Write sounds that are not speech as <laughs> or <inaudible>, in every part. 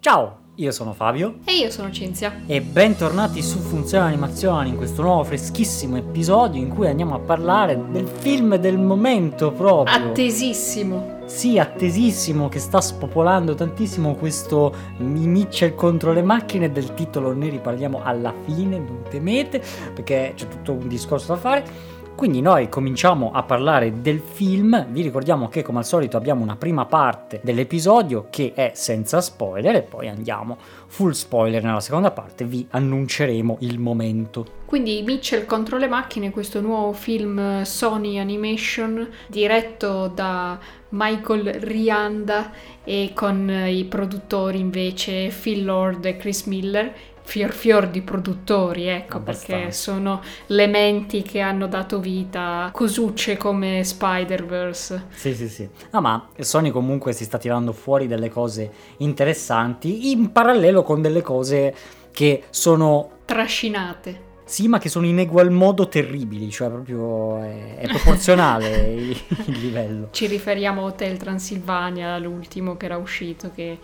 Ciao, io sono Fabio E io sono Cinzia. e bentornati su Funzione Animazioni in questo nuovo freschissimo episodio in cui andiamo a parlare del film del momento proprio. Attesissimo. Sì, attesissimo che sta spopolando tantissimo questo Mi Mitchell contro le macchine del titolo ne riparliamo alla fine, non temete, perché c'è tutto un discorso da fare. Quindi noi cominciamo a parlare del film, vi ricordiamo che come al solito abbiamo una prima parte dell'episodio che è senza spoiler e poi andiamo full spoiler nella seconda parte, vi annunceremo il momento. Quindi Mitchell contro le macchine, questo nuovo film Sony Animation diretto da Michael Rianda e con i produttori invece Phil Lord e Chris Miller. Fior fior di produttori, ecco, Abbastanza. perché sono le menti che hanno dato vita a cosucce come Spider-Verse. Sì, sì, sì. No, ma Sony comunque si sta tirando fuori delle cose interessanti in parallelo con delle cose che sono Trascinate. Sì, ma che sono in egual modo terribili, cioè proprio è, è proporzionale il, <laughs> il livello. Ci riferiamo a Hotel Transilvania, l'ultimo che era uscito, che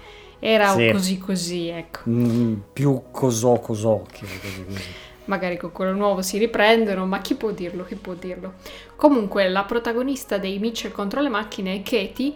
era Sì. così così, ecco. Mm, più cosò cosò che così così. Magari con quello nuovo si riprendono, ma chi può dirlo, chi può dirlo. Comunque, la protagonista dei Mitchell contro le macchine è Katie,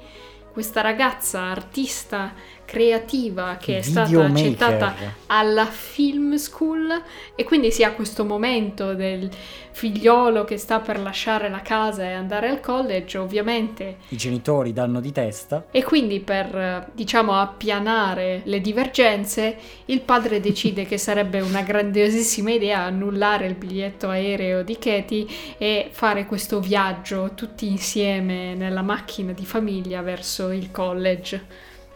questa ragazza artista creativa che è stata accettata alla film school e quindi si ha questo momento del figliolo che sta per lasciare la casa e andare al college, ovviamente I genitori danno di testa. e quindi per, diciamo, appianare le divergenze, il padre decide che sarebbe una grandiosissima idea annullare il biglietto aereo di Katie e fare questo viaggio tutti insieme nella macchina di famiglia verso il college.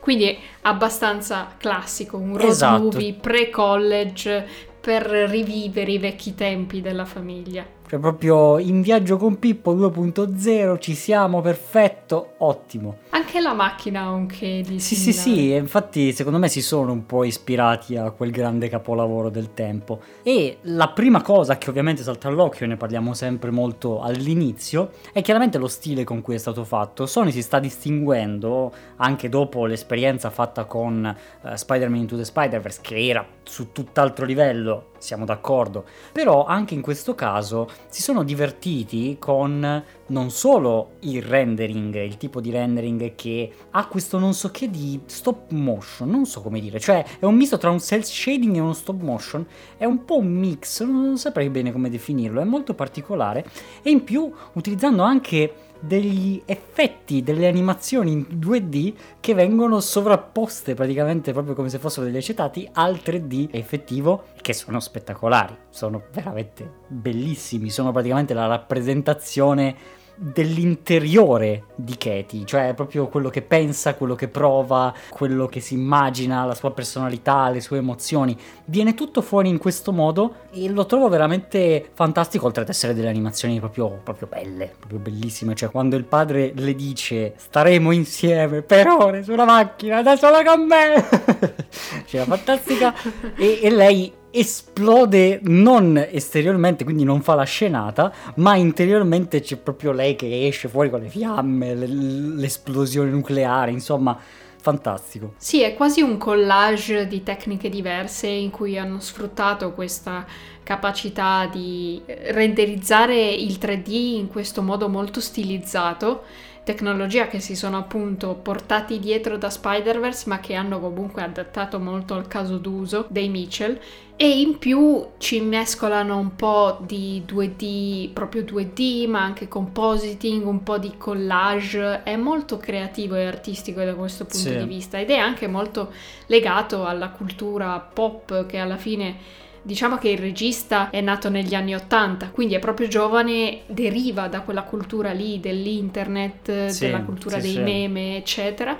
Quindi è abbastanza classico, un road Esatto. movie pre-college per rivivere i vecchi tempi della famiglia. Cioè proprio in viaggio con Pippo 2.0 ci siamo, perfetto, ottimo. Anche la macchina ha un che di Sì, sì, similare. sì, e infatti secondo me si sono un po' ispirati a quel grande capolavoro del tempo. E la prima cosa che ovviamente salta all'occhio, e ne parliamo sempre molto all'inizio, è chiaramente lo stile con cui è stato fatto. Sony si sta distinguendo anche dopo l'esperienza fatta con eh, Spider-Man Into the Spider-Verse, che era su tutt'altro livello, siamo d'accordo, però anche in questo caso si sono divertiti con non solo il rendering, il tipo di rendering che ha questo non so che di stop motion, non so come dire, cioè è un misto tra un cel shading e uno stop motion, è un po' un mix, non saprei bene come definirlo, è molto particolare. E in più utilizzando anche degli effetti, delle animazioni in 2D che vengono sovrapposte praticamente proprio come se fossero degli acetati al 3D effettivo che sono spettacolari, sono veramente bellissimi, sono praticamente la rappresentazione dell'interiore di Katie, cioè proprio quello che pensa, quello che prova, quello che si immagina, la sua personalità, le sue emozioni, viene tutto fuori in questo modo e lo trovo veramente fantastico, oltre ad essere delle animazioni proprio, proprio belle, proprio bellissime, cioè quando il padre le dice staremo insieme per ore su una macchina da sola con me, <laughs> cioè fantastica. E, e lei esplode non esteriormente, quindi non fa la scenata, ma interiormente c'è proprio lei che esce fuori con le fiamme, l'esplosione nucleare, insomma, fantastico. Sì, è quasi un collage di tecniche diverse in cui hanno sfruttato questa capacità di renderizzare il 3D in questo modo molto stilizzato, tecnologia che si sono appunto portati dietro da Spider-Verse ma che hanno comunque adattato molto al caso d'uso dei Mitchell e in più ci mescolano un po' di 2D, proprio 2D, ma anche compositing, un po' di collage. È molto creativo e artistico da questo punto Sì. di vista ed è anche molto legato alla cultura pop che alla fine Diciamo che il regista è nato negli anni 80, quindi è proprio giovane, deriva da quella cultura lì dell'internet, Sì, della cultura sì, dei sì. meme, eccetera.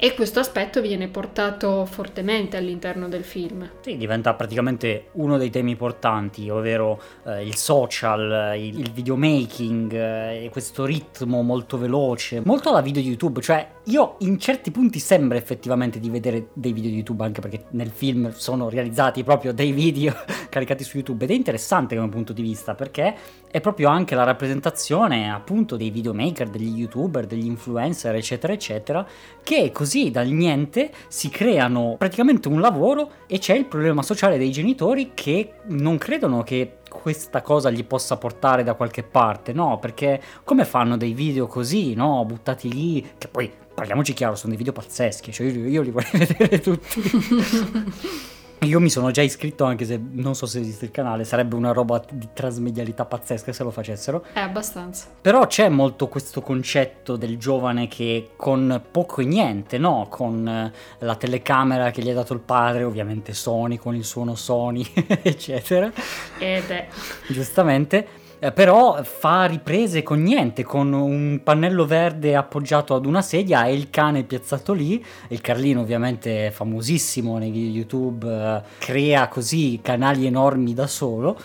E questo aspetto viene portato fortemente all'interno del film. Sì, diventa praticamente uno dei temi portanti, ovvero eh, il social, eh, il, il videomaking, eh, questo ritmo molto veloce, molto alla video di YouTube, cioè io in certi punti sembra effettivamente di vedere dei video di YouTube, anche perché nel film sono realizzati proprio dei video <laughs> caricati su YouTube ed è interessante come punto di vista perché è proprio anche la rappresentazione appunto dei videomaker, degli youtuber, degli influencer, eccetera, eccetera, che così così dal niente si creano praticamente un lavoro e c'è il problema sociale dei genitori che non credono che questa cosa gli possa portare da qualche parte, no? Perché come fanno dei video così, no? Buttati lì, che poi parliamoci chiaro, sono dei video pazzeschi, cioè io, io li vorrei <laughs> vedere tutti. <laughs> Io mi sono già iscritto anche se non so se esiste il canale, sarebbe una roba di trasmedialità pazzesca se lo facessero. È abbastanza. Però c'è molto questo concetto del giovane che con poco e niente, no? Con eh, la telecamera che gli ha dato il padre, ovviamente Sony con il suono Sony, <laughs> eccetera. Ed è. Giustamente eh, però fa riprese con niente, con un pannello verde appoggiato ad una sedia e il cane piazzato lì. Il Carlino ovviamente è famosissimo nei video YouTube, eh, crea così canali enormi da solo.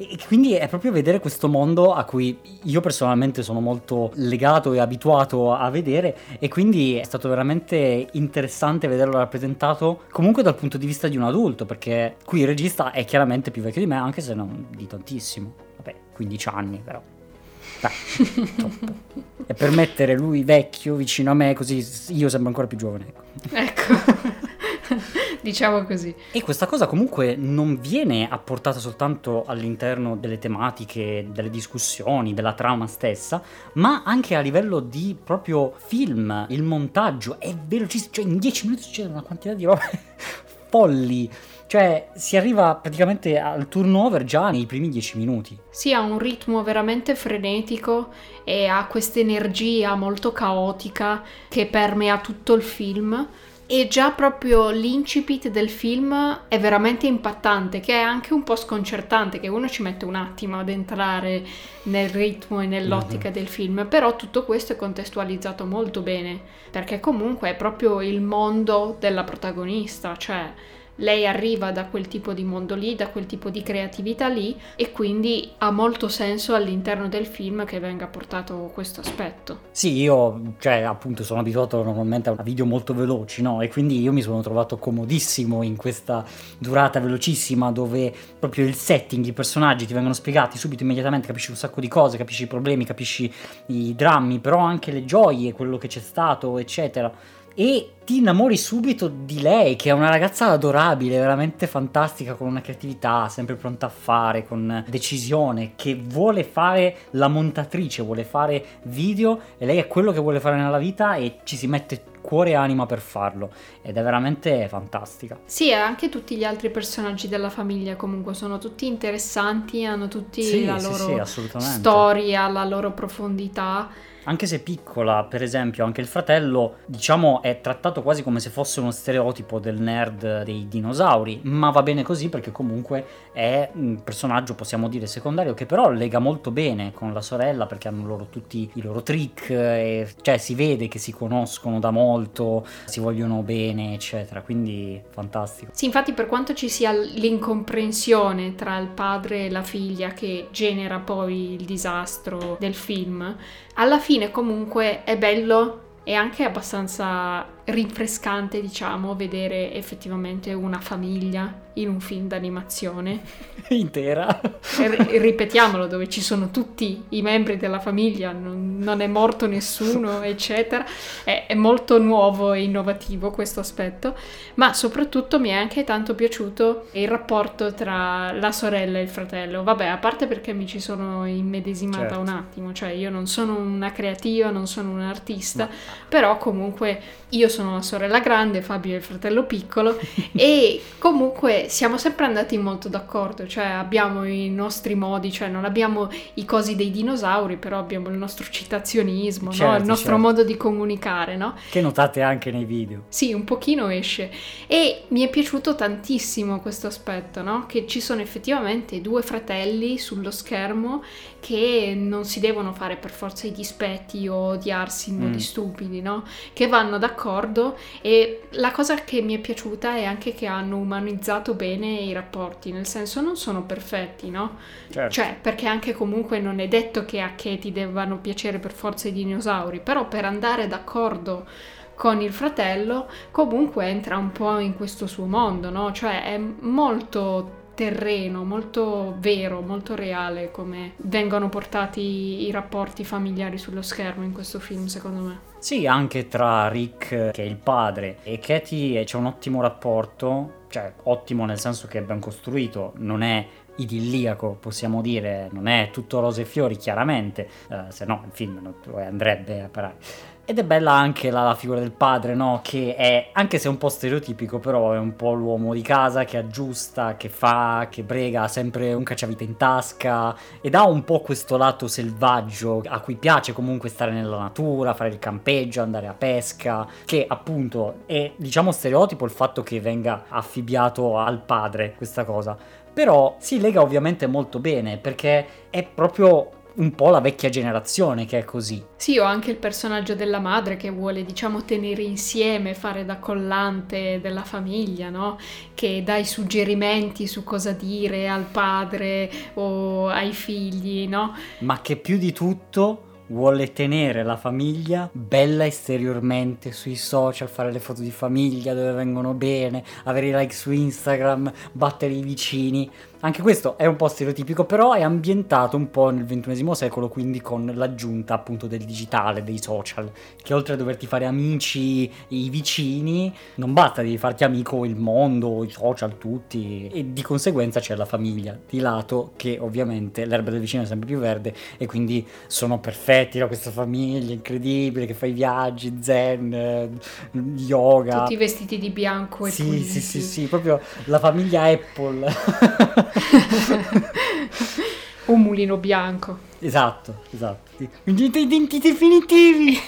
E quindi è proprio vedere questo mondo a cui io personalmente sono molto legato e abituato a vedere e quindi è stato veramente interessante vederlo rappresentato comunque dal punto di vista di un adulto perché qui il regista è chiaramente più vecchio di me anche se non di tantissimo. Vabbè, 15 anni però. Dai. E per mettere lui vecchio vicino a me così io sembro ancora più giovane. Ecco. ecco. <laughs> diciamo così. E questa cosa comunque non viene apportata soltanto all'interno delle tematiche, delle discussioni, della trama stessa, ma anche a livello di proprio film, il montaggio è velocissimo, cioè in 10 minuti succede una quantità di robe <laughs> folli. Cioè, si arriva praticamente al turnover già nei primi dieci minuti. Sì, ha un ritmo veramente frenetico e ha questa energia molto caotica che permea tutto il film. E già proprio l'incipit del film è veramente impattante, che è anche un po' sconcertante, che uno ci mette un attimo ad entrare nel ritmo e nell'ottica mm-hmm. del film, però tutto questo è contestualizzato molto bene, perché comunque è proprio il mondo della protagonista, cioè lei arriva da quel tipo di mondo lì, da quel tipo di creatività lì e quindi ha molto senso all'interno del film che venga portato questo aspetto. Sì, io cioè appunto sono abituato normalmente a video molto veloci, no? E quindi io mi sono trovato comodissimo in questa durata velocissima dove proprio il setting, i personaggi ti vengono spiegati subito immediatamente, capisci un sacco di cose, capisci i problemi, capisci i drammi, però anche le gioie, quello che c'è stato, eccetera e ti innamori subito di lei, che è una ragazza adorabile, veramente fantastica, con una creatività sempre pronta a fare, con decisione, che vuole fare la montatrice, vuole fare video e lei è quello che vuole fare nella vita e ci si mette cuore e anima per farlo. Ed è veramente fantastica. Sì, e anche tutti gli altri personaggi della famiglia comunque sono tutti interessanti, hanno tutti sì, la sì, loro sì, storia, la loro profondità anche se piccola, per esempio, anche il fratello, diciamo, è trattato quasi come se fosse uno stereotipo del nerd dei dinosauri, ma va bene così perché comunque è un personaggio, possiamo dire, secondario, che però lega molto bene con la sorella perché hanno loro tutti i loro trick, e, cioè si vede che si conoscono da molto, si vogliono bene, eccetera, quindi fantastico. Sì, infatti per quanto ci sia l'incomprensione tra il padre e la figlia che genera poi il disastro del film, alla fine comunque è bello e anche abbastanza rinfrescante, diciamo, vedere effettivamente una famiglia in un film d'animazione. <laughs> Intera. R- ripetiamolo, dove ci sono tutti i membri della famiglia, non, non è morto nessuno, <laughs> eccetera. È, è, molto nuovo e innovativo questo aspetto, ma soprattutto mi è anche tanto piaciuto il rapporto tra la sorella e il fratello. Vabbè, a parte perché mi ci sono immedesimata certo. un attimo, cioè io non sono una creativa, non sono un artista, ma... però comunque io sono la sorella grande, Fabio è il fratello piccolo <laughs> e comunque siamo sempre andati molto d'accordo, cioè abbiamo i nostri modi, cioè non abbiamo i cosi dei dinosauri, però abbiamo il nostro citazionismo, certo, no? il nostro certo. modo di comunicare, no? Che notate anche nei video. Sì, un pochino esce. E mi è piaciuto tantissimo questo aspetto, no? Che ci sono effettivamente due fratelli sullo schermo che non si devono fare per forza i dispetti o odiarsi in modi mm. stupidi, no? Che vanno d'accordo e la cosa che mi è piaciuta è anche che hanno umanizzato bene i rapporti, nel senso non sono perfetti, no? Certo. Cioè, perché anche comunque non è detto che a Katie debbano piacere per forza i dinosauri, però per andare d'accordo con il fratello comunque entra un po' in questo suo mondo, no? Cioè è molto terreno, molto vero, molto reale come vengono portati i rapporti familiari sullo schermo in questo film, secondo me. Sì, anche tra Rick, che è il padre, e Katie c'è un ottimo rapporto, cioè ottimo nel senso che è ben costruito, non è idilliaco, possiamo dire, non è tutto rose e fiori, chiaramente, eh, se no il film non andrebbe a parare. Ed è bella anche la, la, figura del padre, no? Che è, anche se un po' stereotipico, però è un po' l'uomo di casa che aggiusta, che fa, che brega, ha sempre un cacciavite in tasca ed ha un po' questo lato selvaggio a cui piace comunque stare nella natura, fare il campeggio, andare a pesca, che appunto è, diciamo, stereotipo il fatto che venga affibbiato al padre questa cosa. Però si lega ovviamente molto bene perché è proprio un po' la vecchia generazione che è così. Sì, ho anche il personaggio della madre che vuole, diciamo, tenere insieme, fare da collante della famiglia, no? Che dà i suggerimenti su cosa dire al padre o ai figli, no? Ma che più di tutto vuole tenere la famiglia bella esteriormente sui social, fare le foto di famiglia dove vengono bene, avere i like su Instagram, battere i vicini. Anche questo è un po' stereotipico, però è ambientato un po' nel XXI secolo, quindi con l'aggiunta appunto del digitale, dei social, che oltre a doverti fare amici, i vicini, non basta di farti amico il mondo, i social, tutti, e di conseguenza c'è la famiglia di lato, che ovviamente l'erba del vicino è sempre più verde, e quindi sono perfetti, no? questa famiglia incredibile che fa i viaggi, zen, yoga. Tutti vestiti di bianco e sì, puliti. Sì, sì, sì, proprio la famiglia Apple. <laughs> <laughs> Un mulino bianco. Esatto, esatto. I denti definitivi. <laughs>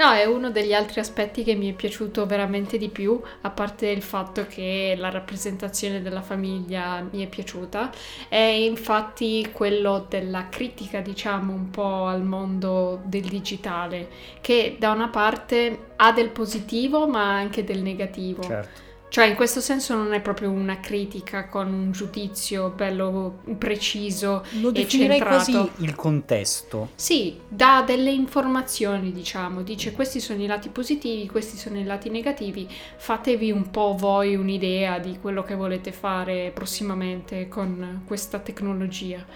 No, è uno degli altri aspetti che mi è piaciuto veramente di più, a parte il fatto che la rappresentazione della famiglia mi è piaciuta, è infatti quello della critica, diciamo, un po' al mondo del digitale, che da una parte ha del positivo ma anche del negativo. Certo cioè, in questo senso non è proprio una critica con un giudizio bello preciso Lo e centrato. quasi il contesto. Sì, dà delle informazioni, diciamo, dice questi sono i lati positivi, questi sono i lati negativi, fatevi un po' voi un'idea di quello che volete fare prossimamente con questa tecnologia.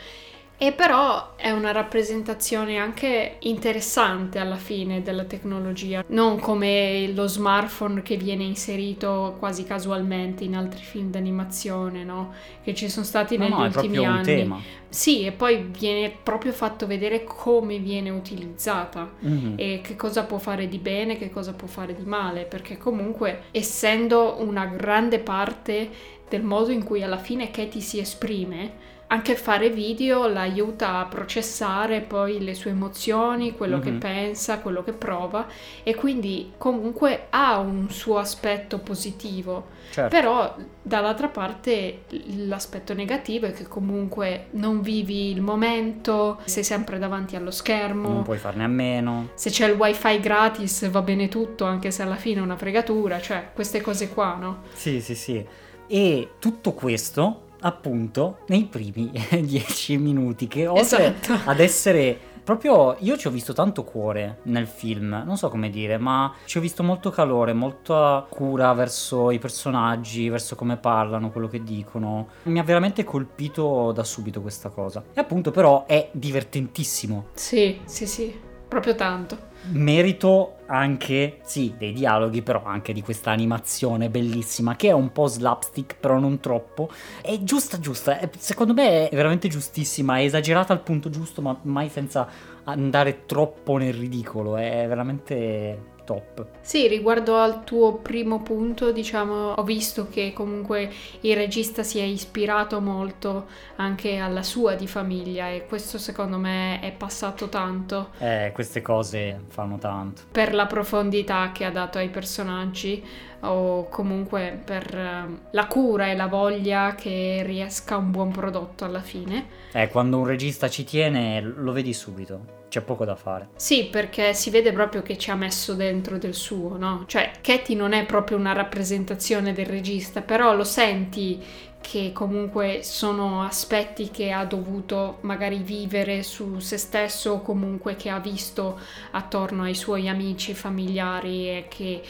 E però è una rappresentazione anche interessante alla fine della tecnologia, non come lo smartphone che viene inserito quasi casualmente in altri film d'animazione, no? Che ci sono stati negli no, ultimi anni. Tema. Sì, e poi viene proprio fatto vedere come viene utilizzata mm-hmm. e che cosa può fare di bene, che cosa può fare di male, perché comunque essendo una grande parte del modo in cui alla fine Katie si esprime, anche fare video l'aiuta a processare poi le sue emozioni, quello mm-hmm. che pensa, quello che prova e quindi comunque ha un suo aspetto positivo. Certo. Però dall'altra parte l'aspetto negativo è che comunque non vivi il momento, sei sempre davanti allo schermo. Non puoi farne a meno. Se c'è il wifi gratis va bene tutto, anche se alla fine è una fregatura, cioè queste cose qua, no? Sì, sì, sì. E tutto questo appunto nei primi <laughs> dieci minuti che oltre esatto. ad essere proprio io ci ho visto tanto cuore nel film, non so come dire, ma ci ho visto molto calore, molta cura verso i personaggi, verso come parlano, quello che dicono. Mi ha veramente colpito da subito questa cosa. E appunto però è divertentissimo. Sì, sì, sì, proprio tanto merito anche, sì, dei dialoghi, però anche di questa animazione bellissima che è un po' slapstick, però non troppo. È giusta, giusta. Secondo me è veramente giustissima, è esagerata al punto giusto, ma mai senza andare troppo nel ridicolo. È veramente top. Sì, riguardo al tuo primo punto, diciamo, ho visto che comunque il regista si è ispirato molto anche alla sua di famiglia e questo secondo me è passato tanto. Eh, queste cose fanno tanto. Per la profondità che ha dato ai personaggi o comunque per ehm, la cura e la voglia che riesca un buon prodotto alla fine. Eh, quando un regista ci tiene lo vedi subito c'è poco da fare. Sì, perché si vede proprio che ci ha messo dentro del suo, no? Cioè, Katie non è proprio una rappresentazione del regista, però lo senti che comunque sono aspetti che ha dovuto magari vivere su se stesso o comunque che ha visto attorno ai suoi amici, familiari e che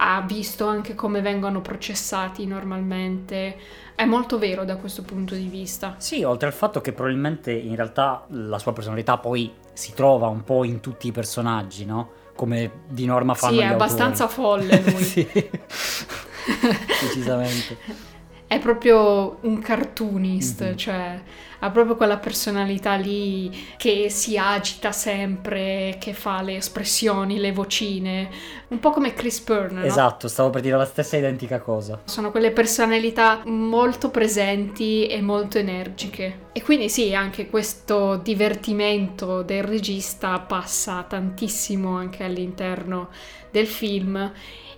ha visto anche come vengono processati normalmente. È molto vero da questo punto di vista. Sì, oltre al fatto che probabilmente in realtà la sua personalità poi si trova un po' in tutti i personaggi, no? Come di norma fanno Sì, gli è abbastanza autori. folle lui. <laughs> sì, <laughs> decisamente. È proprio un cartoonist, Mhm. cioè ha proprio quella personalità lì che si agita sempre, che fa le espressioni, le vocine, un po' come Chris Byrne, no? Esatto, stavo per dire la stessa identica cosa. Sono quelle personalità molto presenti e molto energiche. E quindi sì, anche questo divertimento del regista passa tantissimo anche all'interno del film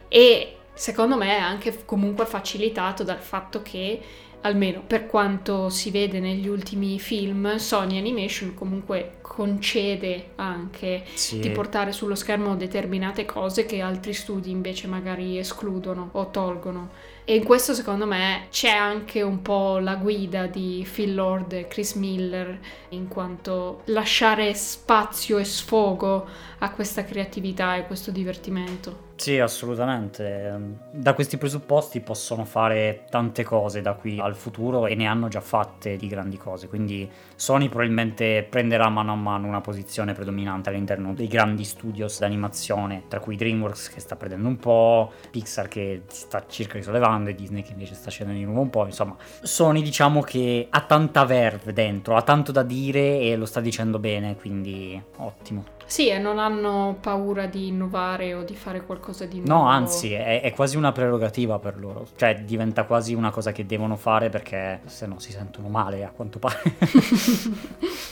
e secondo me è anche comunque facilitato dal fatto che almeno per quanto si vede negli ultimi film, Sony Animation comunque concede anche Sì. di portare sullo schermo determinate cose che altri studi invece magari escludono o tolgono. E in questo secondo me c'è anche un po' la guida di Phil Lord e Chris Miller, in quanto lasciare spazio e sfogo a questa creatività e questo divertimento. Sì, assolutamente. Da questi presupposti possono fare tante cose da qui al futuro e ne hanno già fatte di grandi cose. Quindi Sony probabilmente prenderà mano a mano una posizione predominante all'interno dei grandi studios d'animazione, tra cui DreamWorks che sta prendendo un po', Pixar che sta circa risollevando e Disney che invece sta scendendo di nuovo un po'. Insomma, Sony diciamo che ha tanta verve dentro, ha tanto da dire e lo sta dicendo bene, quindi ottimo. Sì, e non hanno paura di innovare o di fare qualcosa di nuovo. No, anzi, è, è quasi una prerogativa per loro. Cioè, diventa quasi una cosa che devono fare perché se no si sentono male, a quanto pare. <laughs> <laughs>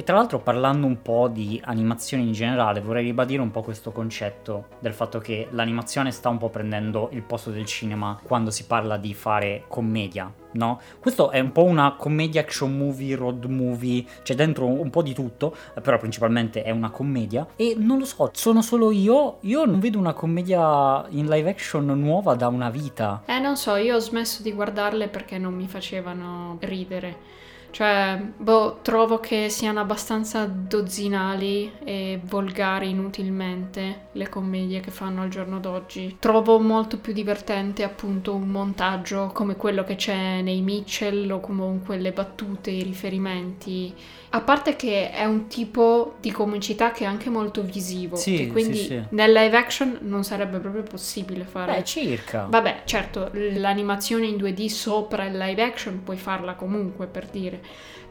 e tra l'altro, parlando un po' di animazione in generale, vorrei ribadire un po' questo concetto del fatto che l'animazione sta un po' prendendo il posto del cinema quando si parla di fare commedia. No? Questo è un po' una commedia action movie, road movie, c'è dentro un po' di tutto, però principalmente è una commedia. E non lo so, sono solo io, io non vedo una commedia in live action nuova da una vita. Eh, non so, io ho smesso di guardarle perché non mi facevano ridere. Cioè, boh, trovo che siano abbastanza dozzinali e volgari inutilmente le commedie che fanno al giorno d'oggi. Trovo molto più divertente appunto un montaggio come quello che c'è nei Mitchell o comunque le battute, i riferimenti. A parte che è un tipo di comicità che è anche molto visivo, Sì, che quindi sì, sì. nel live action non sarebbe proprio possibile fare. Beh, circa. Vabbè, certo, l'animazione in 2D sopra il live action puoi farla comunque per dire,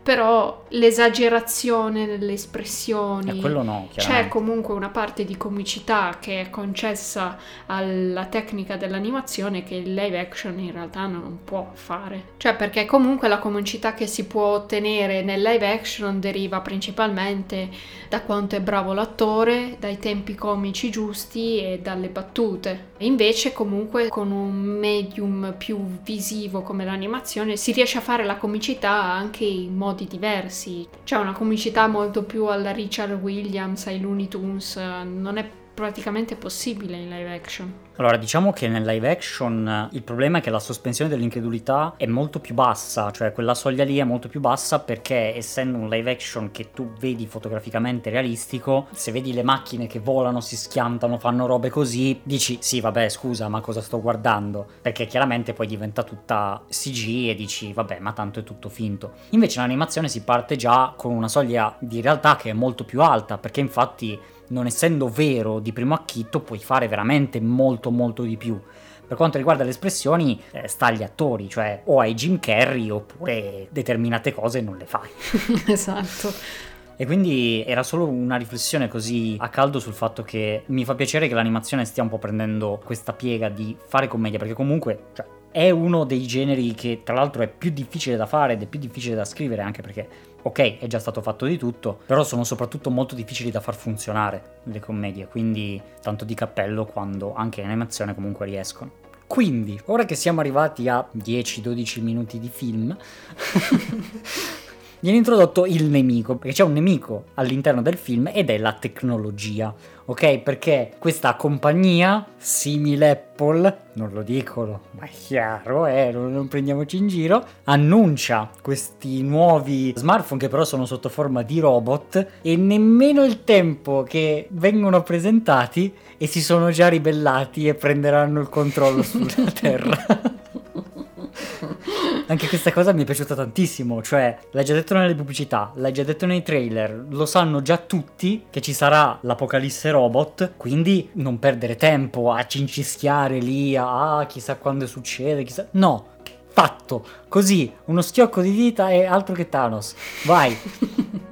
però l'esagerazione nelle espressioni, E quello no, c'è comunque una parte di comicità che è concessa alla tecnica dell'animazione che il live action in realtà non può fare. Cioè perché comunque la comicità che si può ottenere nel live action deriva principalmente da quanto è bravo l'attore, dai tempi comici giusti e dalle battute. E invece comunque con un medium più visivo come l'animazione si riesce a fare la comicità anche in modi diversi. C'è una comicità molto più alla Richard Williams, ai Looney Tunes, non è praticamente possibile in live action. Allora, diciamo che nel live action eh, il problema è che la sospensione dell'incredulità è molto più bassa, cioè quella soglia lì è molto più bassa perché essendo un live action che tu vedi fotograficamente realistico, se vedi le macchine che volano, si schiantano, fanno robe così, dici sì vabbè scusa ma cosa sto guardando? Perché chiaramente poi diventa tutta CG e dici vabbè ma tanto è tutto finto. Invece l'animazione si parte già con una soglia di realtà che è molto più alta perché infatti non essendo vero di primo acchitto puoi fare veramente molto molto di più. Per quanto riguarda le espressioni, eh, sta agli attori, cioè o hai Jim Carrey oppure determinate cose non le fai. <laughs> esatto. E quindi era solo una riflessione così a caldo sul fatto che mi fa piacere che l'animazione stia un po' prendendo questa piega di fare commedia, perché comunque cioè, è uno dei generi che tra l'altro è più difficile da fare ed è più difficile da scrivere anche perché ok, è già stato fatto di tutto, però sono soprattutto molto difficili da far funzionare le commedie, quindi tanto di cappello quando anche in animazione comunque riescono. Quindi, ora che siamo arrivati a 10-12 minuti di film, <laughs> viene introdotto il nemico, perché c'è un nemico all'interno del film ed è la tecnologia, ok? Perché questa compagnia, simile Apple, non lo dicono, ma è chiaro, eh, non, non prendiamoci in giro, annuncia questi nuovi smartphone che però sono sotto forma di robot e nemmeno il tempo che vengono presentati e si sono già ribellati e prenderanno il controllo sulla <laughs> Terra. Anche questa cosa mi è piaciuta tantissimo, cioè l'hai già detto nelle pubblicità, l'hai già detto nei trailer, lo sanno già tutti che ci sarà l'apocalisse robot, quindi non perdere tempo a cincischiare lì, a ah, chissà quando succede, chissà... No, fatto, così, uno schiocco di dita e altro che Thanos, vai. <laughs>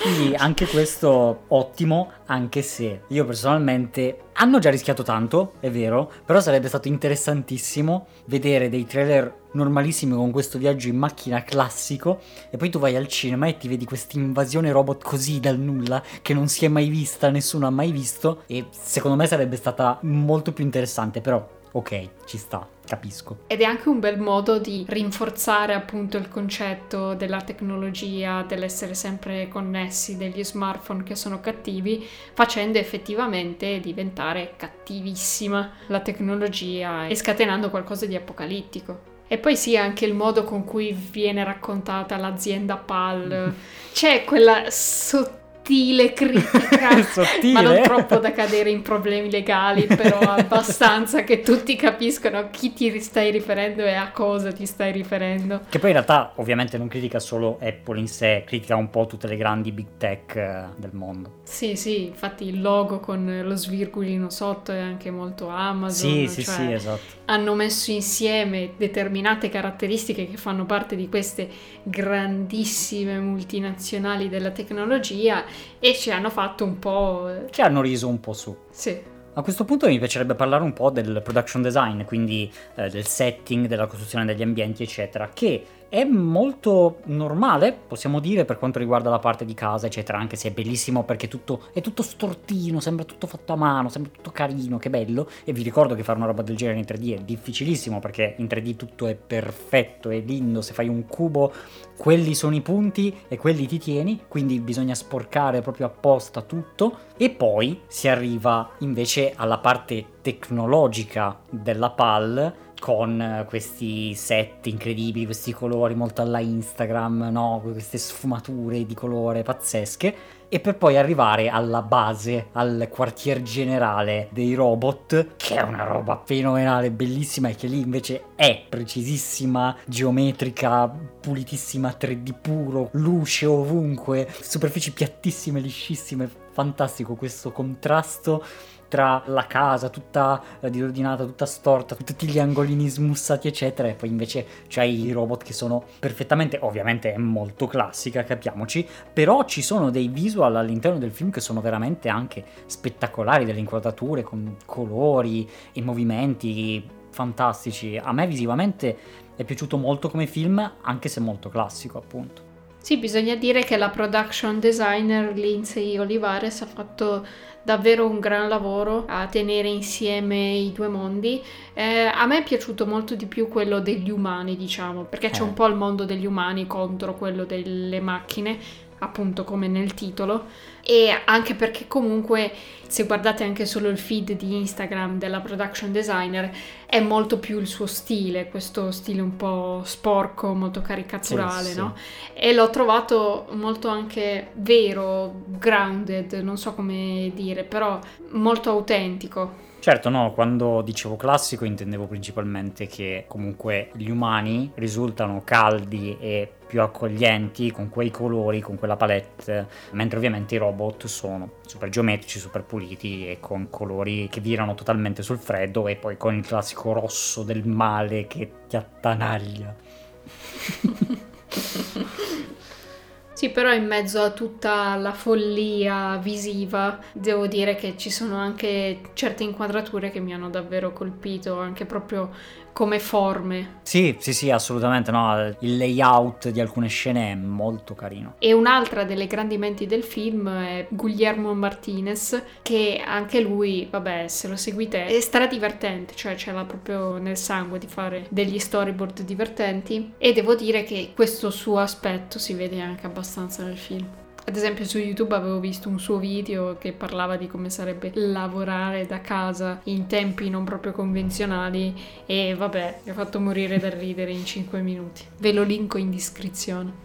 Quindi anche questo ottimo, anche se io personalmente hanno già rischiato tanto, è vero, però sarebbe stato interessantissimo vedere dei trailer normalissimi con questo viaggio in macchina classico e poi tu vai al cinema e ti vedi questa invasione robot così dal nulla che non si è mai vista, nessuno ha mai visto e secondo me sarebbe stata molto più interessante, però ok, ci sta, capisco. Ed è anche un bel modo di rinforzare appunto il concetto della tecnologia, dell'essere sempre connessi, degli smartphone che sono cattivi, facendo effettivamente diventare cattivissima la tecnologia e scatenando qualcosa di apocalittico. E poi sì, anche il modo con cui viene raccontata l'azienda PAL. C'è quella sottile critica, <laughs> sottile. ma non troppo da cadere in problemi legali, però abbastanza che tutti capiscono a chi ti stai riferendo e a cosa ti stai riferendo. Che poi in realtà ovviamente non critica solo Apple in sé, critica un po' tutte le grandi big tech eh, del mondo. Sì, sì, infatti il logo con lo svirgolino sotto è anche molto Amazon. Sì, sì, cioè sì, esatto. Hanno messo insieme determinate caratteristiche che fanno parte di queste grandissime multinazionali della tecnologia e ci hanno fatto un po'... Ci hanno riso un po' su. Sì. A questo punto mi piacerebbe parlare un po' del production design, quindi eh, del setting, della costruzione degli ambienti, eccetera, che è molto normale, possiamo dire, per quanto riguarda la parte di casa, eccetera, anche se è bellissimo perché tutto, è tutto stortino, sembra tutto fatto a mano, sembra tutto carino, che bello. E vi ricordo che fare una roba del genere in 3D è difficilissimo perché in 3D tutto è perfetto, è lindo, se fai un cubo, quelli sono i punti e quelli ti tieni, quindi bisogna sporcare proprio apposta tutto. E poi si arriva invece alla parte tecnologica della PAL con questi set incredibili, questi colori molto alla Instagram, no? queste sfumature di colore pazzesche, e per poi arrivare alla base, al quartier generale dei robot, che è una roba fenomenale, bellissima e che lì invece è precisissima, geometrica, pulitissima, 3D puro, luce ovunque, superfici piattissime, liscissime, fantastico questo contrasto tra la casa tutta eh, disordinata, tutta storta, tutti gli angolini smussati eccetera e poi invece c'hai i robot che sono perfettamente, ovviamente è molto classica, capiamoci, però ci sono dei visual all'interno del film che sono veramente anche spettacolari, delle inquadrature con colori e movimenti fantastici. A me visivamente è piaciuto molto come film, anche se molto classico appunto. Sì, bisogna dire che la production designer Lindsay Olivares ha fatto davvero un gran lavoro a tenere insieme i due mondi. Eh, a me è piaciuto molto di più quello degli umani, diciamo, perché c'è un eh. po' il mondo degli umani contro quello delle macchine appunto come nel titolo e anche perché comunque se guardate anche solo il feed di Instagram della production designer è molto più il suo stile, questo stile un po' sporco, molto caricaturale, sì, no? Sì. E l'ho trovato molto anche vero, grounded, non so come dire, però molto autentico. Certo, no, quando dicevo classico intendevo principalmente che comunque gli umani risultano caldi e più accoglienti con quei colori, con quella palette, mentre ovviamente i robot sono super geometrici, super puliti e con colori che virano totalmente sul freddo e poi con il classico rosso del male che ti attanaglia. <laughs> Sì, però in mezzo a tutta la follia visiva, devo dire che ci sono anche certe inquadrature che mi hanno davvero colpito, anche proprio come forme. Sì, sì, sì, assolutamente, no? il layout di alcune scene è molto carino. E un'altra delle grandi menti del film è Guillermo Martinez, che anche lui, vabbè, se lo seguite, è stradivertente, cioè ce l'ha proprio nel sangue di fare degli storyboard divertenti e devo dire che questo suo aspetto si vede anche abbastanza nel film. Ad esempio su YouTube avevo visto un suo video che parlava di come sarebbe lavorare da casa in tempi non proprio convenzionali e vabbè, mi ha fatto morire da ridere in 5 minuti. Ve lo linko in descrizione.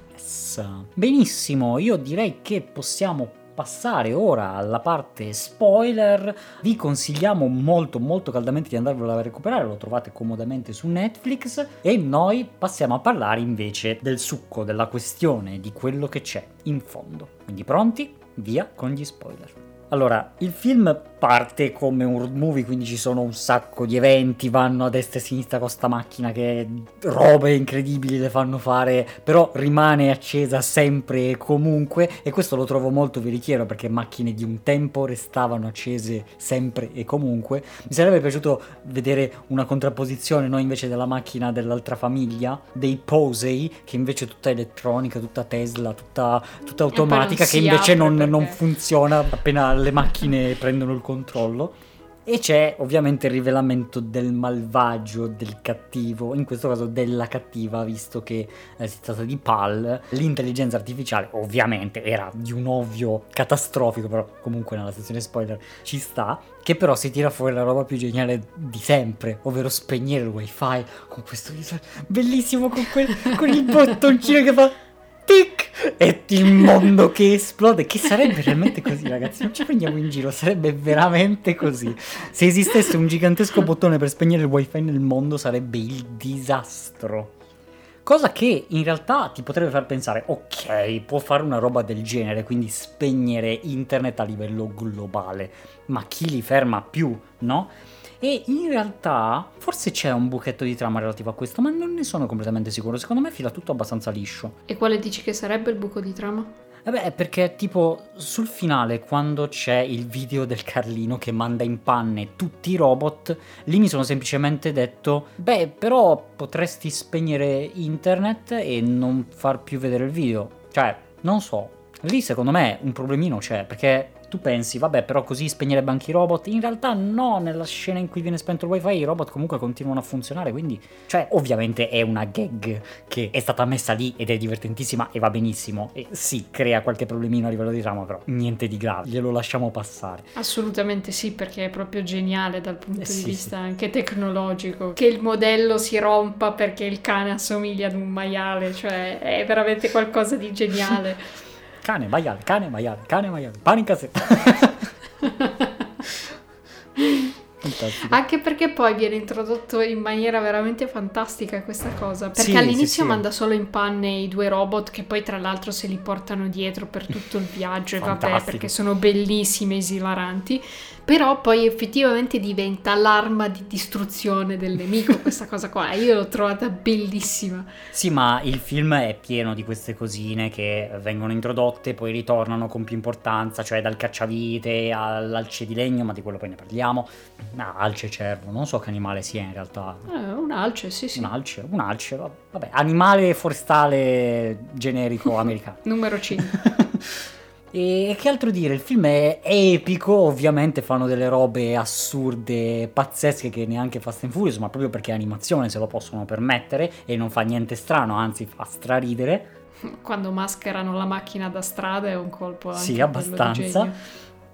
Benissimo, io direi che possiamo passare ora alla parte spoiler, vi consigliamo molto molto caldamente di andarvelo a recuperare, lo trovate comodamente su Netflix e noi passiamo a parlare invece del succo, della questione, di quello che c'è in fondo. Quindi pronti? Via con gli spoiler. Allora, il film parte come un road movie, quindi ci sono un sacco di eventi, vanno a destra e a sinistra con sta macchina che robe incredibili le fanno fare, però rimane accesa sempre e comunque e questo lo trovo molto veritiero perché macchine di un tempo restavano accese sempre e comunque. Mi sarebbe piaciuto vedere una contrapposizione, no invece della macchina dell'altra famiglia, dei Posey, che invece è tutta elettronica, tutta Tesla, tutta, tutta automatica, che invece non, perché... non funziona appena le macchine prendono il controllo. E c'è ovviamente il rivelamento del malvagio, del cattivo, in questo caso della cattiva, visto che eh, si tratta di PAL. L'intelligenza artificiale ovviamente era di un ovvio catastrofico, però comunque nella sezione spoiler ci sta, che però si tira fuori la roba più geniale di sempre, ovvero spegnere il wifi con questo visuale bellissimo, con, quel, con il <laughs> bottoncino che fa tic! E il mondo che esplode. Che sarebbe realmente così ragazzi? Non ci prendiamo in giro sarebbe veramente così. Se esistesse un gigantesco bottone per spegnere il wifi nel mondo sarebbe il disastro. Cosa che in realtà ti potrebbe far pensare ok può fare una roba del genere quindi spegnere internet a livello globale. Ma chi li ferma più no? E in realtà forse c'è un buchetto di trama relativo a questo, ma non ne sono completamente sicuro. Secondo me fila tutto abbastanza liscio. E quale dici che sarebbe il buco di trama? Eh beh, perché tipo sul finale, quando c'è il video del Carlino che manda in panne tutti i robot, lì mi sono semplicemente detto, beh, però potresti spegnere internet e non far più vedere il video. Cioè, non so. Lì secondo me un problemino c'è, perché tu pensi, vabbè, però così spegnerebbe anche i robot. In realtà no, nella scena in cui viene spento il wifi i robot comunque continuano a funzionare, quindi... Cioè, ovviamente è una gag che è stata messa lì ed è divertentissima e va benissimo. E sì, crea qualche problemino a livello di trama, però niente di grave, glielo lasciamo passare. Assolutamente sì, perché è proprio geniale dal punto eh, di sì, vista sì. anche tecnologico. Che il modello si rompa perché il cane assomiglia ad un maiale, cioè è veramente qualcosa di geniale. <laughs> cane, maiale, cane, maiale, cane, maiale, pane in cassetta. <laughs> Fantastico. Anche perché poi viene introdotto in maniera veramente fantastica questa cosa. Perché sì, all'inizio sì, sì. manda solo in panne i due robot che poi tra l'altro se li portano dietro per tutto il viaggio e vabbè perché sono bellissimi, esilaranti però poi effettivamente diventa l'arma di distruzione del nemico <laughs> questa cosa qua io l'ho trovata bellissima. Sì ma il film è pieno di queste cosine che vengono introdotte poi ritornano con più importanza cioè dal cacciavite all'alce di legno ma di quello poi ne parliamo. Ah, alce cervo non so che animale sia in realtà. Eh, un alce sì sì. Un alce un alce vabbè animale forestale generico <laughs> americano. Numero 5 <laughs> E che altro dire? Il film è epico, ovviamente fanno delle robe assurde, pazzesche che neanche Fast and Furious, ma proprio perché è animazione se lo possono permettere e non fa niente strano, anzi fa straridere. Quando mascherano la macchina da strada è un colpo Sì, abbastanza.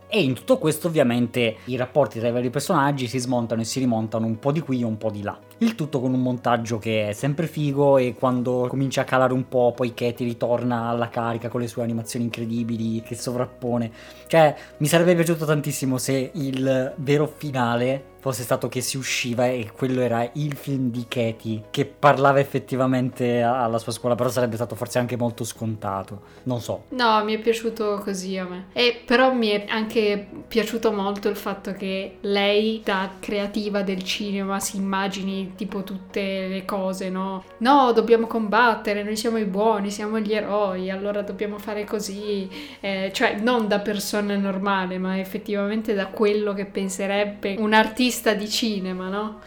E in tutto questo ovviamente i rapporti tra i vari personaggi si smontano e si rimontano un po' di qui e un po' di là. Il tutto con un montaggio che è sempre figo e quando comincia a calare un po' poi Katie ritorna alla carica con le sue animazioni incredibili che sovrappone. Cioè mi sarebbe piaciuto tantissimo se il vero finale fosse stato che si usciva e quello era il film di Katie che parlava effettivamente alla sua scuola, però sarebbe stato forse anche molto scontato, non so. No, mi è piaciuto così a me. E però mi è anche piaciuto molto il fatto che lei, da creativa del cinema, si immagini tipo tutte le cose, no? No, dobbiamo combattere, noi siamo i buoni, siamo gli eroi, allora dobbiamo fare così. Eh, cioè, non da persona normale, ma effettivamente da quello che penserebbe un artista regista di cinema, no?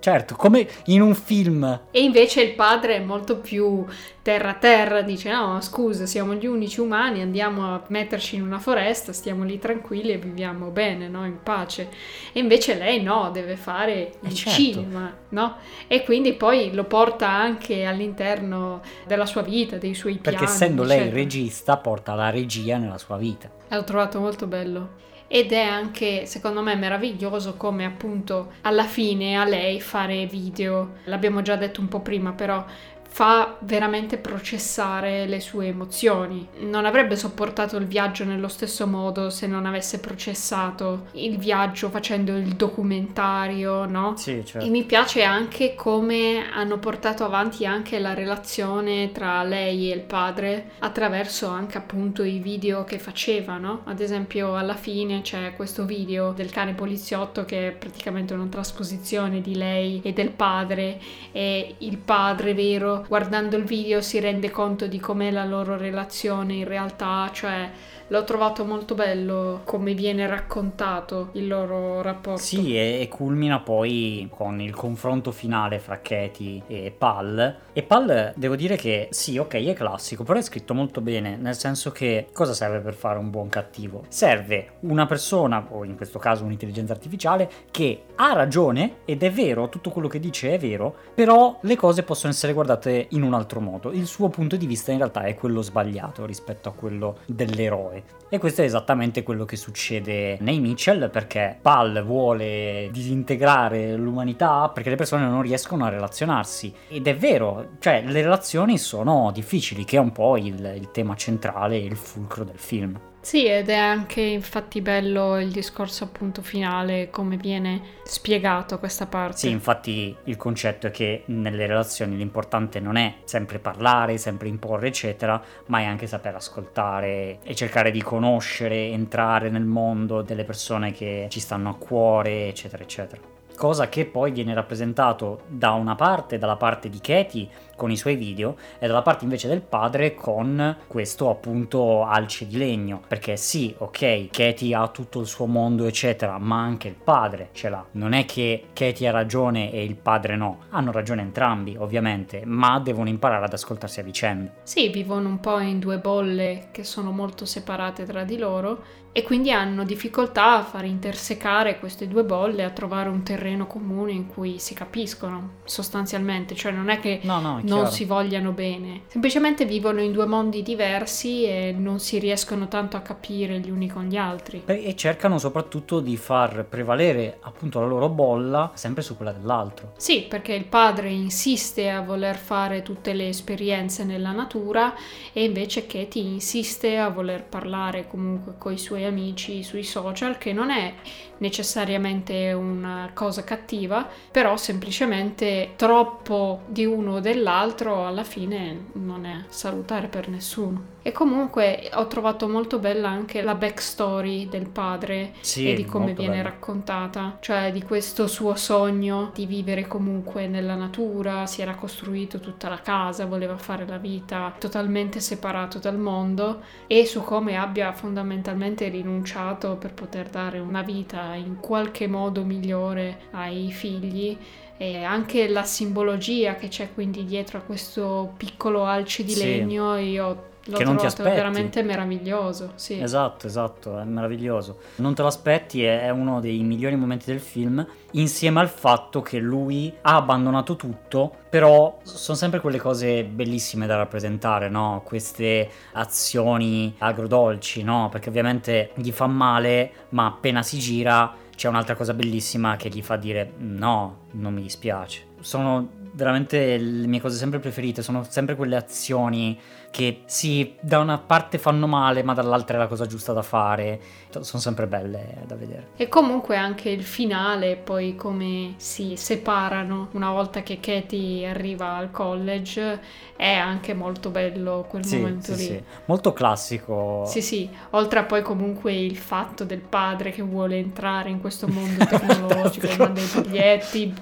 Certo, come in un film. E invece il padre è molto più terra terra, dice no, scusa, siamo gli unici umani, andiamo a metterci in una foresta, stiamo lì tranquilli e viviamo bene, no? In pace. E invece lei no, deve fare il certo. cinema, no? E quindi poi lo porta anche all'interno della sua vita, dei suoi piani. Perché essendo lei eccetera. regista, porta la regia nella sua vita. L'ho trovato molto bello ed è anche secondo me meraviglioso come appunto alla fine a lei fare video, l'abbiamo già detto un po' prima però fa veramente processare le sue emozioni. Non avrebbe sopportato il viaggio nello stesso modo se non avesse processato il viaggio facendo il documentario, no? Sì, certo. E mi piace anche come hanno portato avanti anche la relazione tra lei e il padre attraverso anche appunto i video che faceva, no? Ad esempio alla fine c'è questo video del cane poliziotto che è praticamente una trasposizione di lei e del padre e il padre vero guardando il video si rende conto di com'è la loro relazione in realtà, cioè l'ho trovato molto bello come viene raccontato il loro rapporto. Sì, e, e culmina poi con il confronto finale fra Katie e Pal. E Pal, devo dire che sì, ok, è classico, però è scritto molto bene, nel senso che cosa serve per fare un buon cattivo? Serve una persona, o in questo caso un'intelligenza artificiale, che ha ragione ed è vero, tutto quello che dice è vero, però le cose possono essere guardate in un altro modo. Il suo punto di vista in realtà è quello sbagliato rispetto a quello dell'eroe. E questo è esattamente quello che succede nei Mitchell perché Pal vuole disintegrare l'umanità perché le persone non riescono a relazionarsi. Ed è vero, cioè le relazioni sono difficili, che è un po' il, il tema centrale, il fulcro del film. Sì, ed è anche infatti bello il discorso appunto finale, come viene spiegato questa parte. Sì, infatti il concetto è che nelle relazioni l'importante non è sempre parlare, sempre imporre, eccetera, ma è anche saper ascoltare e cercare di conoscere, entrare nel mondo delle persone che ci stanno a cuore, eccetera, eccetera cosa che poi viene rappresentato da una parte, dalla parte di Katie con i suoi video e dalla parte invece del padre con questo appunto alce di legno. Perché sì ok Katie ha tutto il suo mondo eccetera ma anche il padre ce l'ha. Non è che Katie ha ragione e il padre no. Hanno ragione entrambi ovviamente ma devono imparare ad ascoltarsi a vicenda. Sì vivono un po' in due bolle che sono molto separate tra di loro e quindi hanno difficoltà a far intersecare queste due bolle, a trovare un terreno comune in cui si capiscono sostanzialmente, cioè non è che no, no, non si vogliano bene, semplicemente vivono in due mondi diversi e non si riescono tanto a capire gli uni con gli altri. E cercano soprattutto di far prevalere appunto la loro bolla sempre su quella dell'altro. Sì, perché il padre insiste a voler fare tutte le esperienze nella natura e invece Katie insiste a voler parlare comunque con i suoi amici sui social, che non è necessariamente una cosa cattiva, però semplicemente troppo di uno o dell'altro alla fine non è salutare per nessuno. E comunque ho trovato molto bella anche la backstory del padre sì, e di come viene bella. raccontata, cioè di questo suo sogno di vivere comunque nella natura, si era costruito tutta la casa, voleva fare la vita totalmente separato dal mondo e su come abbia fondamentalmente rinunciato per poter dare una vita in qualche modo migliore ai figli e anche la simbologia che c'è quindi dietro a questo piccolo alce di legno io L'ho che non ti aspetti. veramente meraviglioso, sì. Esatto, esatto, è meraviglioso. Non te lo aspetti, è uno dei migliori momenti del film, insieme al fatto che lui ha abbandonato tutto, però sono sempre quelle cose bellissime da rappresentare, no? Queste azioni agrodolci, no? Perché ovviamente gli fa male, ma appena si gira c'è un'altra cosa bellissima che gli fa dire no, non mi dispiace. Sono veramente le mie cose sempre preferite sono sempre quelle azioni che sì, da una parte fanno male, ma dall'altra è la cosa giusta da fare. Sono sempre belle da vedere. E comunque anche il finale, poi come si separano una volta che Katie arriva al college, è anche molto bello quel sì, momento sì, lì. Sì. Molto classico. Sì, sì, oltre a poi comunque il fatto del padre che vuole entrare in questo mondo <laughs> tecnologico, manda i biglietti,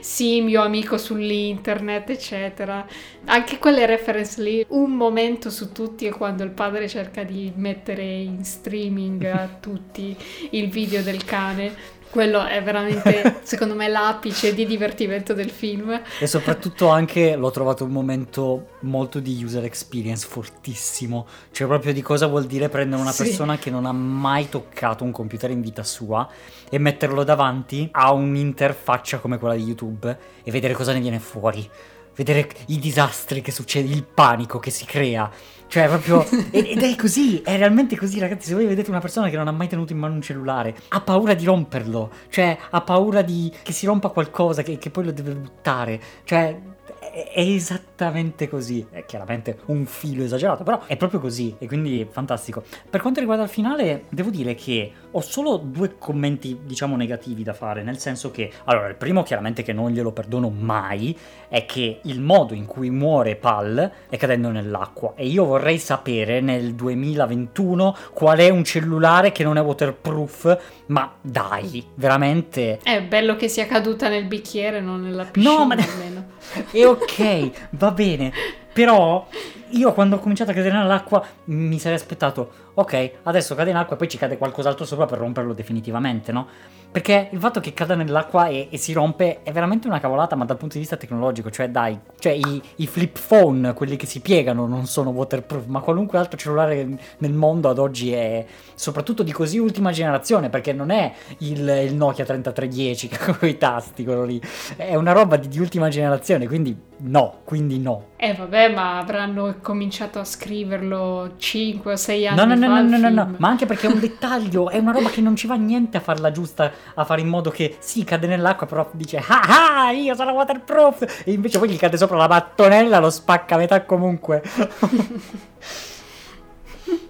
simio, amico sull'internet, eccetera. Anche quelle reference lì, un momento su tutti è quando il padre cerca di mettere in streaming a <laughs> tutti il video del cane quello è veramente, <laughs> secondo me, l'apice di divertimento del film. E soprattutto anche l'ho trovato un momento molto di user experience fortissimo. Cioè proprio di cosa vuol dire prendere una sì. persona che non ha mai toccato un computer in vita sua e metterlo davanti a un'interfaccia come quella di YouTube e vedere cosa ne viene fuori vedere i disastri che succede, il panico che si crea. Cioè, proprio. <laughs> ed è così, è realmente così, ragazzi. Se voi vedete una persona che non ha mai tenuto in mano un cellulare, ha paura di romperlo. Cioè, ha paura di che si rompa qualcosa, che, che poi lo deve buttare. Cioè, è esattamente così. È chiaramente un filo esagerato, però è proprio così e quindi fantastico. Per quanto riguarda il finale, devo dire che ho solo due commenti, diciamo, negativi da fare, nel senso che, allora, il primo chiaramente che non glielo perdono mai è che il modo in cui muore Pal è cadendo nell'acqua e io vorrei sapere nel 2021 qual è un cellulare che non è waterproof, ma dai, veramente... È bello che sia caduta nel bicchiere, non nella piscina no, ma... almeno. E ok, va bene. Però io quando ho cominciato a cadere nell'acqua mi sarei aspettato, ok, adesso cade in acqua e poi ci cade qualcos'altro sopra per romperlo definitivamente, no? Perché il fatto che cada nell'acqua e, e, si rompe è veramente una cavolata, ma dal punto di vista tecnologico, cioè dai, cioè i, i, flip phone, quelli che si piegano, non sono waterproof, ma qualunque altro cellulare nel mondo ad oggi è soprattutto di così ultima generazione, perché non è il, il Nokia 3310 con i tasti, quello lì, è una roba di, di ultima generazione, quindi no, quindi no. Eh vabbè, ma avranno cominciato a scriverlo 5 o 6 anni no, no, fa. No, no, no, no, no, ma anche perché è un dettaglio, è una roba che non ci va niente a farla giusta, a fare in modo che sì, cade nell'acqua, però dice ah ah, io sono waterproof, e invece poi gli cade sopra la mattonella, lo spacca a metà comunque. <laughs>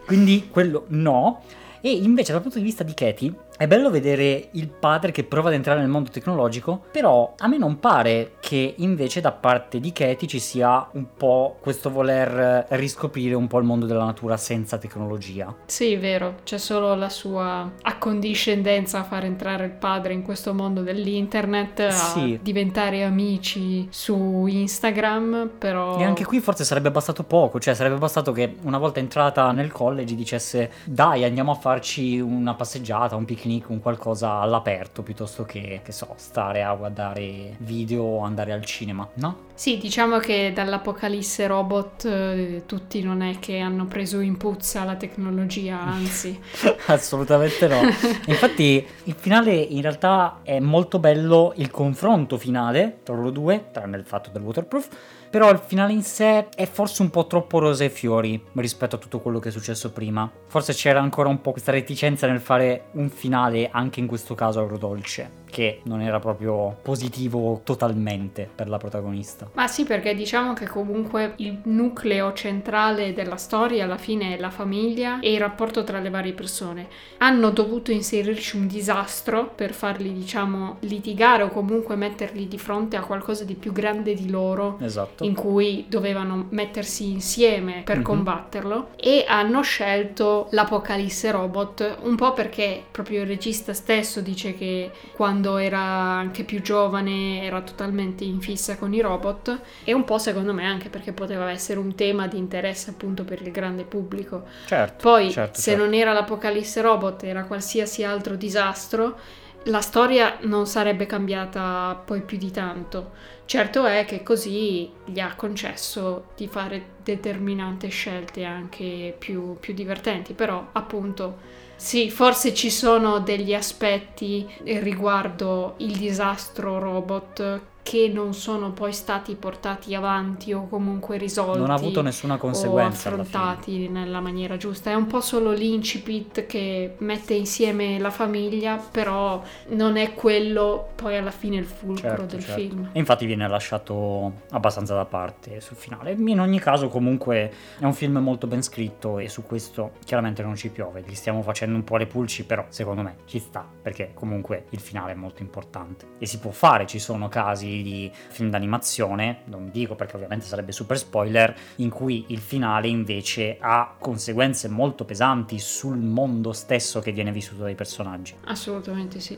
Quindi quello no. E invece dal punto di vista di Katie, è bello vedere il padre che prova ad entrare nel mondo tecnologico, però a me non pare che invece da parte di Katie ci sia un po' questo voler riscoprire un po' il mondo della natura senza tecnologia. Sì, vero, c'è solo la sua accondiscendenza a far entrare il padre in questo mondo dell'internet, a sì. diventare amici su Instagram, però... E anche qui forse sarebbe bastato poco, cioè sarebbe bastato che una volta entrata nel college dicesse dai andiamo a farci una passeggiata, un picnic picnic, un qualcosa all'aperto piuttosto che, che so, stare a guardare video o andare al cinema, no? Sì, diciamo che dall'apocalisse robot eh, tutti non è che hanno preso in puzza la tecnologia, anzi. <laughs> Assolutamente no. Infatti il finale in realtà è molto bello il confronto finale tra loro due, tranne il fatto del waterproof però il finale in sé è forse un po' troppo rose e fiori rispetto a tutto quello che è successo prima. Forse c'era ancora un po' questa reticenza nel fare un finale, anche in questo caso agrodolce che non era proprio positivo totalmente per la protagonista. Ma sì, perché diciamo che comunque il nucleo centrale della storia alla fine è la famiglia e il rapporto tra le varie persone. Hanno dovuto inserirci un disastro per farli, diciamo, litigare o comunque metterli di fronte a qualcosa di più grande di loro. Esatto. In cui dovevano mettersi insieme per mm-hmm. combatterlo e hanno scelto l'apocalisse robot un po' perché proprio il regista stesso dice che quando quando era anche più giovane era totalmente in fissa con i robot e un po' secondo me anche perché poteva essere un tema di interesse appunto per il grande pubblico. Certo. Poi certo, se certo. non era l'apocalisse robot era qualsiasi altro disastro, la storia non sarebbe cambiata poi più di tanto. Certo è che così gli ha concesso di fare determinate scelte anche più, più divertenti, però appunto sì, forse ci sono degli aspetti riguardo il disastro robot che non sono poi stati portati avanti o comunque risolti. Non ha avuto nessuna conseguenza. O affrontati nella maniera giusta. È un po' solo l'incipit che mette insieme la famiglia, però non è quello poi alla fine il fulcro certo, del certo. film. E infatti viene lasciato abbastanza da parte sul finale. In ogni caso, comunque, è un film molto ben scritto e su questo chiaramente non ci piove. Gli stiamo facendo un po' le pulci, però secondo me ci sta perché comunque il finale è molto importante. E si può fare, ci sono casi di film d'animazione, non dico perché ovviamente sarebbe super spoiler, in cui il finale invece ha conseguenze molto pesanti sul mondo stesso che viene vissuto dai personaggi. Assolutamente sì.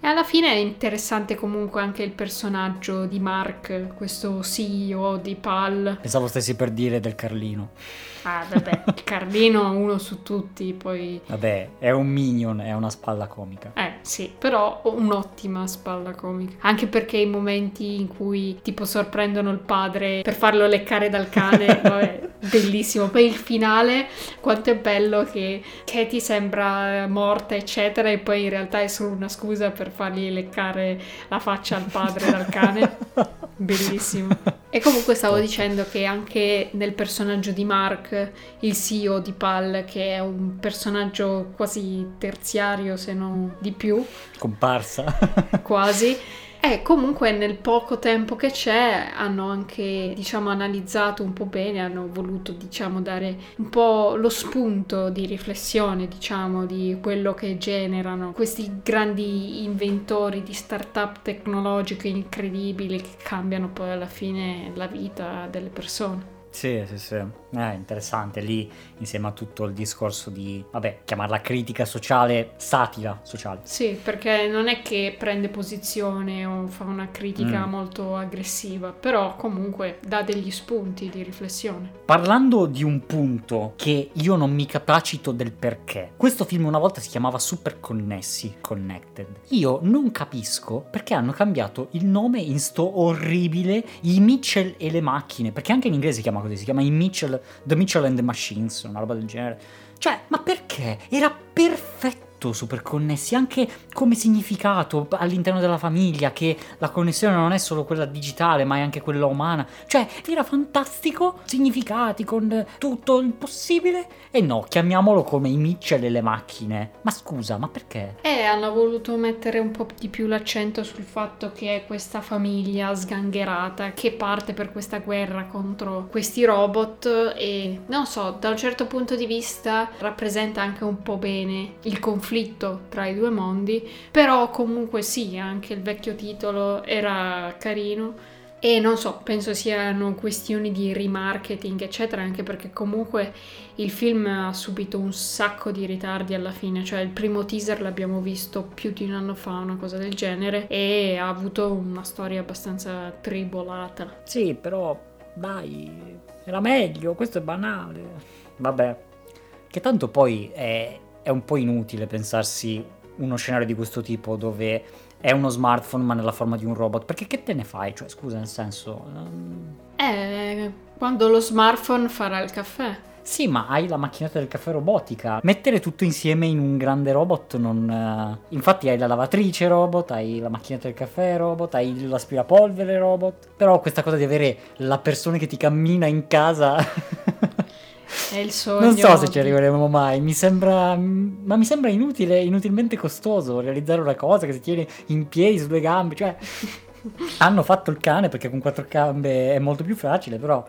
E alla fine è interessante comunque anche il personaggio di Mark, questo CEO di PAL. Pensavo stessi per dire del Carlino. Ah, vabbè, il <laughs> Carlino uno su tutti, poi... Vabbè, è un minion, è una spalla comica. Eh, sì, però un'ottima spalla comica. Anche perché i momenti in cui tipo sorprendono il padre per farlo leccare dal cane, <laughs> vabbè, bellissimo. Poi il finale, quanto è bello che Katie sembra morta, eccetera, e poi in realtà è solo una scusa per fargli leccare la faccia al padre dal cane. <laughs> Bellissimo. E comunque stavo dicendo che anche nel personaggio di Mark, il CEO di PAL, che è un personaggio quasi terziario se non di più, Comparsa. quasi, <laughs> e comunque nel poco tempo che c'è hanno anche, diciamo, analizzato un po' bene, hanno voluto, diciamo, dare un po' lo spunto di riflessione, diciamo, di quello che generano questi grandi inventori di start-up tecnologiche incredibili che cambiano poi alla fine la vita delle persone. Sì, sì, sì. È interessante lì insieme a tutto il discorso di, vabbè, chiamarla critica sociale, satira sociale. Sì, perché non è che prende posizione o fa una critica Mm. molto aggressiva, però comunque dà degli spunti di riflessione. Parlando di un punto che io non mi capacito del perché, questo film una volta si chiamava Super Connessi, Connected. Io non capisco perché hanno cambiato il nome in sto orribile I Mitchell e le macchine, perché anche in inglese si chiama così, si chiama I Mitchell, The Mitchell and the Machines, una roba del genere. Cioè, ma perché? Era perfetto super connessi anche come significato all'interno della famiglia che la connessione non è solo quella digitale ma è anche quella umana. Cioè era fantastico significati con tutto il possibile. E no chiamiamolo come i Mitchell e le macchine. Ma scusa ma perché? E hanno voluto mettere un po' di più l'accento sul fatto che è questa famiglia sgangherata che parte per questa guerra contro questi robot e non so, da un certo punto di vista rappresenta anche un po' bene il conflitto tra i due mondi, però comunque sì, anche il vecchio titolo era carino. E non so, penso siano questioni di remarketing, eccetera, anche perché comunque il film ha subito un sacco di ritardi alla fine, cioè il primo teaser l'abbiamo visto più di un anno fa, una cosa del genere, e ha avuto una storia abbastanza tribolata. Sì però dai era meglio questo è banale vabbè che tanto poi è, è un po' inutile pensarsi uno scenario di questo tipo dove è uno smartphone ma nella forma di un robot perché che te ne fai cioè scusa nel senso ehm, Eh, quando lo smartphone farà il caffè. Sì, ma hai la macchinetta del caffè robotica. Mettere tutto insieme in un grande robot non... eh, Infatti hai la lavatrice robot, hai la macchinetta del caffè robot, hai l'aspirapolvere robot. Però questa cosa di avere la persona che ti cammina in casa... <laughs> È il sogno. non so se ci arriveremo mai. Mi sembra... Ma mi sembra inutile, inutilmente costoso realizzare una cosa che si tiene in piedi su due gambe. Cioè... <laughs> Hanno fatto il cane perché con quattro gambe è molto più facile, però...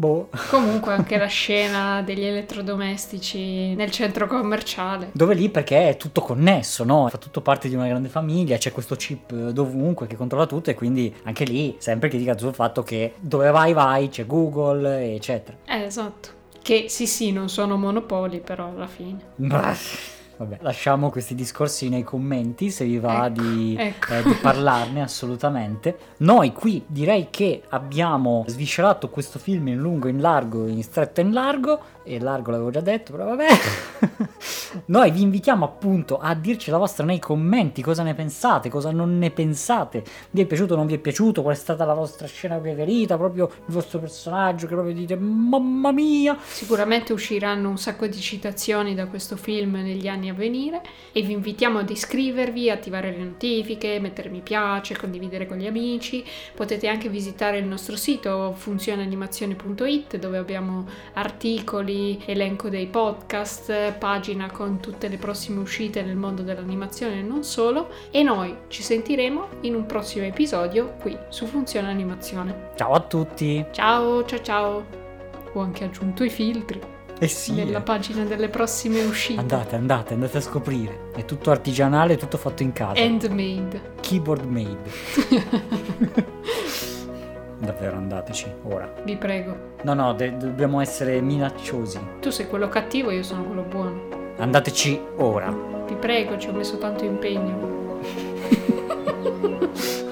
Boh... Comunque anche la <laughs> scena degli elettrodomestici nel centro commerciale. Dove lì perché è tutto connesso, no? Fa tutto parte di una grande famiglia, c'è questo chip dovunque che controlla tutto e quindi anche lì sempre critica sul fatto che dove vai vai, c'è Google, eccetera. Eh, esatto. Che sì sì, non sono monopoli, però alla fine. Vabbè, lasciamo questi discorsi nei commenti se vi va Ecco, di, ecco. eh, di parlarne assolutamente. Noi qui direi che abbiamo sviscerato questo film in lungo, in largo, in stretto e in largo. E largo l'avevo già detto, però vabbè. <laughs> Noi vi invitiamo appunto a dirci la vostra nei commenti, cosa ne pensate, cosa non ne pensate. Vi è piaciuto o non vi è piaciuto? Qual è stata la vostra scena preferita? Proprio il vostro personaggio che proprio dite mamma mia. Sicuramente usciranno un sacco di citazioni da questo film negli anni a venire e vi invitiamo ad iscrivervi, attivare le notifiche, mettere mi piace, condividere con gli amici. Potete anche visitare il nostro sito funzionanimazione.it dove abbiamo articoli, elenco dei podcast, pagina con tutte le prossime uscite nel mondo dell'animazione e non solo. E noi ci sentiremo in un prossimo episodio qui su Funzione Animazione. Ciao a tutti! Ciao ciao ciao! Ho anche aggiunto i filtri Eh sì! nella eh. pagina delle prossime uscite. Andate, andate, andate a scoprire. È tutto artigianale, tutto fatto in casa. Handmade. Keyboard made. <laughs> Davvero, andateci, ora. Vi prego. No, no, de- dobbiamo essere minacciosi. Tu sei quello cattivo, io sono quello buono. Andateci ora. Vi prego, ci ho messo tanto impegno. <laughs>